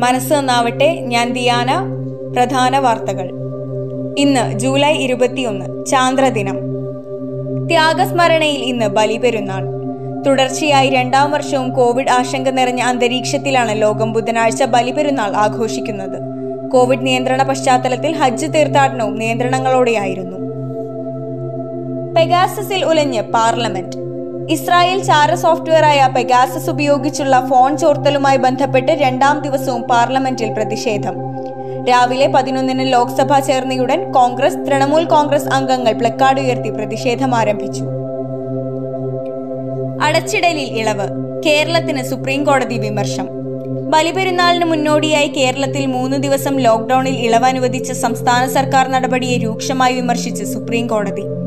മനസ്സ് നന്നാവട്ടെ ഞാൻ ദിയാന. പ്രധാന വാർത്തകൾ. ഇന്ന് ജൂലൈ ഇരുപത്തിയൊന്ന് ചാന്ദ്രദിനം. ത്യാഗസ്മരണയിൽ ഇന്ന് ബലിപെരുന്നാൾ. തുടർച്ചയായി രണ്ടാം വർഷവും കോവിഡ് ആശങ്ക നിറഞ്ഞ അന്തരീക്ഷത്തിലാണ് ലോകം ബുധനാഴ്ച ബലിപെരുന്നാൾ ആഘോഷിക്കുന്നത്. കോവിഡ് നിയന്ത്രണ പശ്ചാത്തലത്തിൽ ഹജ്ജ് തീർത്ഥാടനവും നിയന്ത്രണങ്ങളോടെയായിരുന്നു. പെഗാസസിൽ ഉലഞ്ഞ് പാർലമെന്റ്. ഇസ്രായേൽ ചാര സോഫ്റ്റ്വെയറായ പെഗാസസ് ഉപയോഗിച്ചുള്ള ഫോൺ ചോർത്തലുമായി ബന്ധപ്പെട്ട് രണ്ടാം ദിവസവും പാർലമെന്റിൽ പ്രതിഷേധം. രാവിലെ പതിനൊന്നിന് ലോക്സഭ ചേർന്നയുടൻ കോൺഗ്രസ് തൃണമൂൽ കോൺഗ്രസ് അംഗങ്ങൾ പ്ലക്കാർഡ് ഉയർത്തി പ്രതിഷേധം ആരംഭിച്ചു. അടച്ചിടലിൽ ഇളവ് കേരളത്തിന് സുപ്രീം കോടതി വിമർശം. ബലിപെരുന്നാളിന് മുന്നോടിയായി കേരളത്തിൽ മൂന്ന് ദിവസം ലോക്ഡൌണിൽ ഇളവ് അനുവദിച്ച സംസ്ഥാന സർക്കാർ നടപടിയെ രൂക്ഷമായി വിമർശിച്ച് സുപ്രീം കോടതി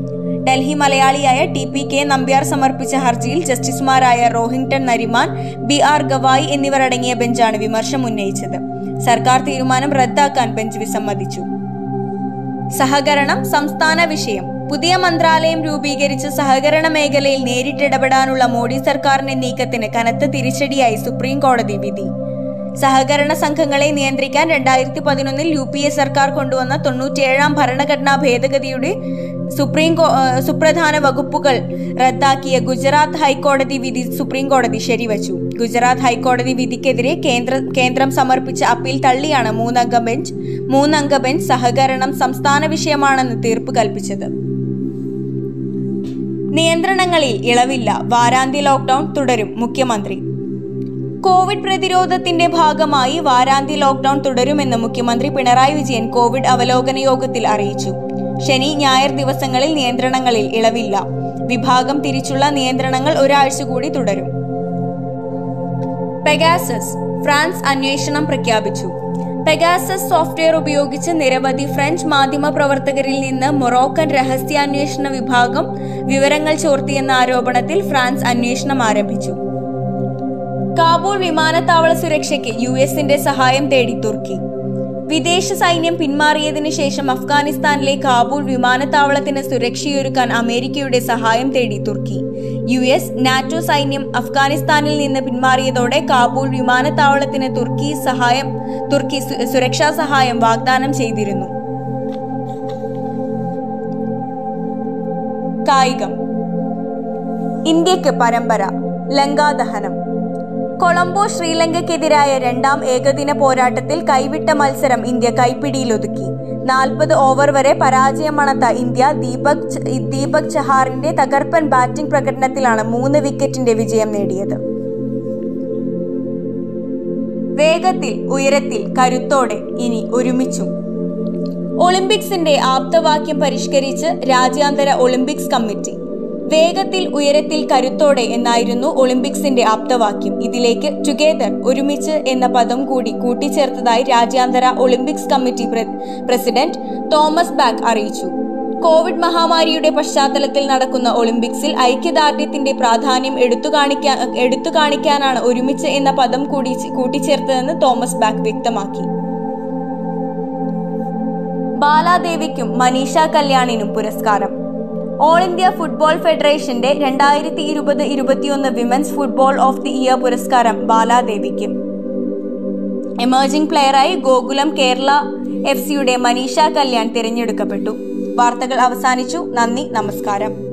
ഡൽഹി മലയാളിയായ ടി പി കെ നമ്പ്യാർ സമർപ്പിച്ച ഹർജിയിൽ ജസ്റ്റിസുമാരായ Rohinton Nariman B R Gavai എന്നിവരടങ്ങിയ ബെഞ്ചാണ് വിമർശം ഉന്നയിച്ചത്. സർക്കാർ തീരുമാനം റദ്ദാക്കാൻ ബെഞ്ച് വിസമ്മതിച്ചു. സഹകരണം സംസ്ഥാന വിഷയം. പുതിയ മന്ത്രാലയം രൂപീകരിച്ച് സഹകരണ മേഖലയിൽ നേരിട്ടിടപെടാനുള്ള മോഡി സർക്കാരിന്റെ നീക്കത്തിന് കനത്ത തിരിച്ചടിയായി സുപ്രീം കോടതി വിധി. സഹകരണ സംഘങ്ങളെ നിയന്ത്രിക്കാൻ രണ്ടായിരത്തി പതിനൊന്നിൽ യു പി എ സർക്കാർ കൊണ്ടുവന്ന തൊണ്ണൂറ്റിയേഴാം ഭരണഘടനാ ഭേദഗതിയുടെ സുപ്രീം സുപ്രധാന വകുപ്പുകൾ റദ്ദാക്കിയ ഗുജറാത്ത് ഹൈക്കോടതി വിധി സുപ്രീം കോടതി ശരിവച്ചു. ഗുജറാത്ത് ഹൈക്കോടതി വിധിക്കെതിരെ കേന്ദ്ര കേന്ദ്രം സമർപ്പിച്ച അപ്പീൽ തള്ളിയാണ് മൂന്നംഗ ബെഞ്ച് മൂന്നംഗ ബെഞ്ച് സഹകരണം സംസ്ഥാന വിഷയമാണെന്ന് തീർപ്പ് കൽപ്പിച്ചത്. നിയന്ത്രണങ്ങളിൽ ഇളവില്ല. വാരാന്ത്യ ലോക്ഡൌൺ തുടരും. മുഖ്യമന്ത്രി കോവിഡ് പ്രതിരോധത്തിന്റെ ഭാഗമായി വാരാന്ത്യ ലോക്ഡൌൺ തുടരുമെന്ന് മുഖ്യമന്ത്രി പിണറായി വിജയൻ കോവിഡ് അവലോകന യോഗത്തിൽ അറിയിച്ചു. ശനി ഞായർ ദിവസങ്ങളിൽ നിയന്ത്രണങ്ങളിൽ ഇളവില്ല. വിഭാഗം തിരിച്ചുള്ള നിയന്ത്രണങ്ങൾ ഒരാഴ്ച കൂടി തുടരും. പെഗാസസ് ഫ്രാൻസ് അന്വേഷണം പ്രഖ്യാപിച്ചു. പെഗാസസ് സോഫ്റ്റ്വെയർ ഉപയോഗിച്ച് നിരവധി ഫ്രഞ്ച് മാധ്യമ പ്രവർത്തകരിൽ നിന്ന് മൊറോക്കൻ രഹസ്യാന്വേഷണ വിഭാഗം വിവരങ്ങൾ ചോർത്തിയെന്ന ആരോപണത്തിൽ ഫ്രാൻസ് അന്വേഷണം ആരംഭിച്ചു. കാബൂൾ വിമാനത്താവള സുരക്ഷയ്ക്ക് യു എസിന്റെ സഹായം തേടി തുർക്കി. വിദേശ സൈന്യം പിന്മാറിയതിനു ശേഷം അഫ്ഗാനിസ്ഥാനിലെ കാബൂൾ വിമാനത്താവളത്തിന് സുരക്ഷയൊരുക്കാൻ അമേരിക്കയുടെ സഹായം തേടി തുർക്കി. യു എസ് നാറ്റോ സൈന്യം അഫ്ഗാനിസ്ഥാനിൽ നിന്ന് പിന്മാറിയതോടെ കാബൂൾ വിമാനത്താവളത്തിന് തുർക്കി സഹായം തുർക്കി സുരക്ഷാ സഹായം വാഗ്ദാനം ചെയ്തിരുന്നു. കായികം. ഇന്ത്യയ്ക്ക് പരമ്പര ലങ്കാദഹനം. കൊളംബോ ശ്രീലങ്കയ്ക്കെതിരായ രണ്ടാം ഏകദിന പോരാട്ടത്തിൽ കൈവിട്ട മത്സരം ഇന്ത്യ കൈപ്പിടിയിലൊതുക്കി. നാൽപ്പത് ഓവർ വരെ പരാജയമണത്ത ഇന്ത്യ ദീപക് ദീപക് ചഹാറിന്റെ തകർപ്പൻ ബാറ്റിംഗ് പ്രകടനത്തിലാണ് മൂന്ന് വിക്കറ്റിന്റെ വിജയം നേടിയത്. വേഗത്തിൽ ഉയരത്തിൽ കരുത്തോടെ ഇനി ഒരുമിച്ചു. ഒളിമ്പിക്സിന്റെ ആപ്തവാക്യം പരിഷ്കരിച്ച് രാജ്യാന്തര ഒളിമ്പിക്സ് കമ്മിറ്റി. വേഗത്തിൽ ഉയരത്തിൽ കരുത്തോടെ എന്നായിരുന്നു ഒളിമ്പിക്സിന്റെ ആപ്തവാക്യം. ഇതിലേക്ക് ടുഗെദർ ഒരുമിച്ച് എന്ന പദം കൂടി കൂട്ടിച്ചേർത്തതായി രാജ്യാന്തര Olympics committee president Thomas Bach അറിയിച്ചു. കോവിഡ് മഹാമാരിയുടെ പശ്ചാത്തലത്തിൽ നടക്കുന്ന ഒളിമ്പിക്സിൽ ഐക്യദാർഢ്യത്തിന്റെ പ്രാധാന്യം എടുത്തു കാണിക്കാൻ എടുത്തു കാണിക്കാനാണ് ഒരുമിച്ച് എന്ന പദം കൂടി കൂട്ടിച്ചേർത്തതെന്ന് തോമസ് ബാക്ക് വ്യക്തമാക്കി. ബാലാദേവിക്കും മനീഷ കല്യാണിനും പുരസ്കാരം. ഓൾ ഇന്ത്യ ഫുട്ബോൾ ഫെഡറേഷന്റെ രണ്ടായിരത്തി ഇരുപത് ഇരുപത്തിയൊന്ന് women's football of the year പുരസ്കാരം ബാലാദേവിക്ക്. എമേർജിംഗ് പ്ലെയറായി ഗോകുലം കേരള എഫ് സിയുടെ മനീഷ കല്യാൺ തിരഞ്ഞെടുക്കപ്പെട്ടു. വാർത്തകൾ അവസാനിച്ചു. നന്ദി. നമസ്കാരം.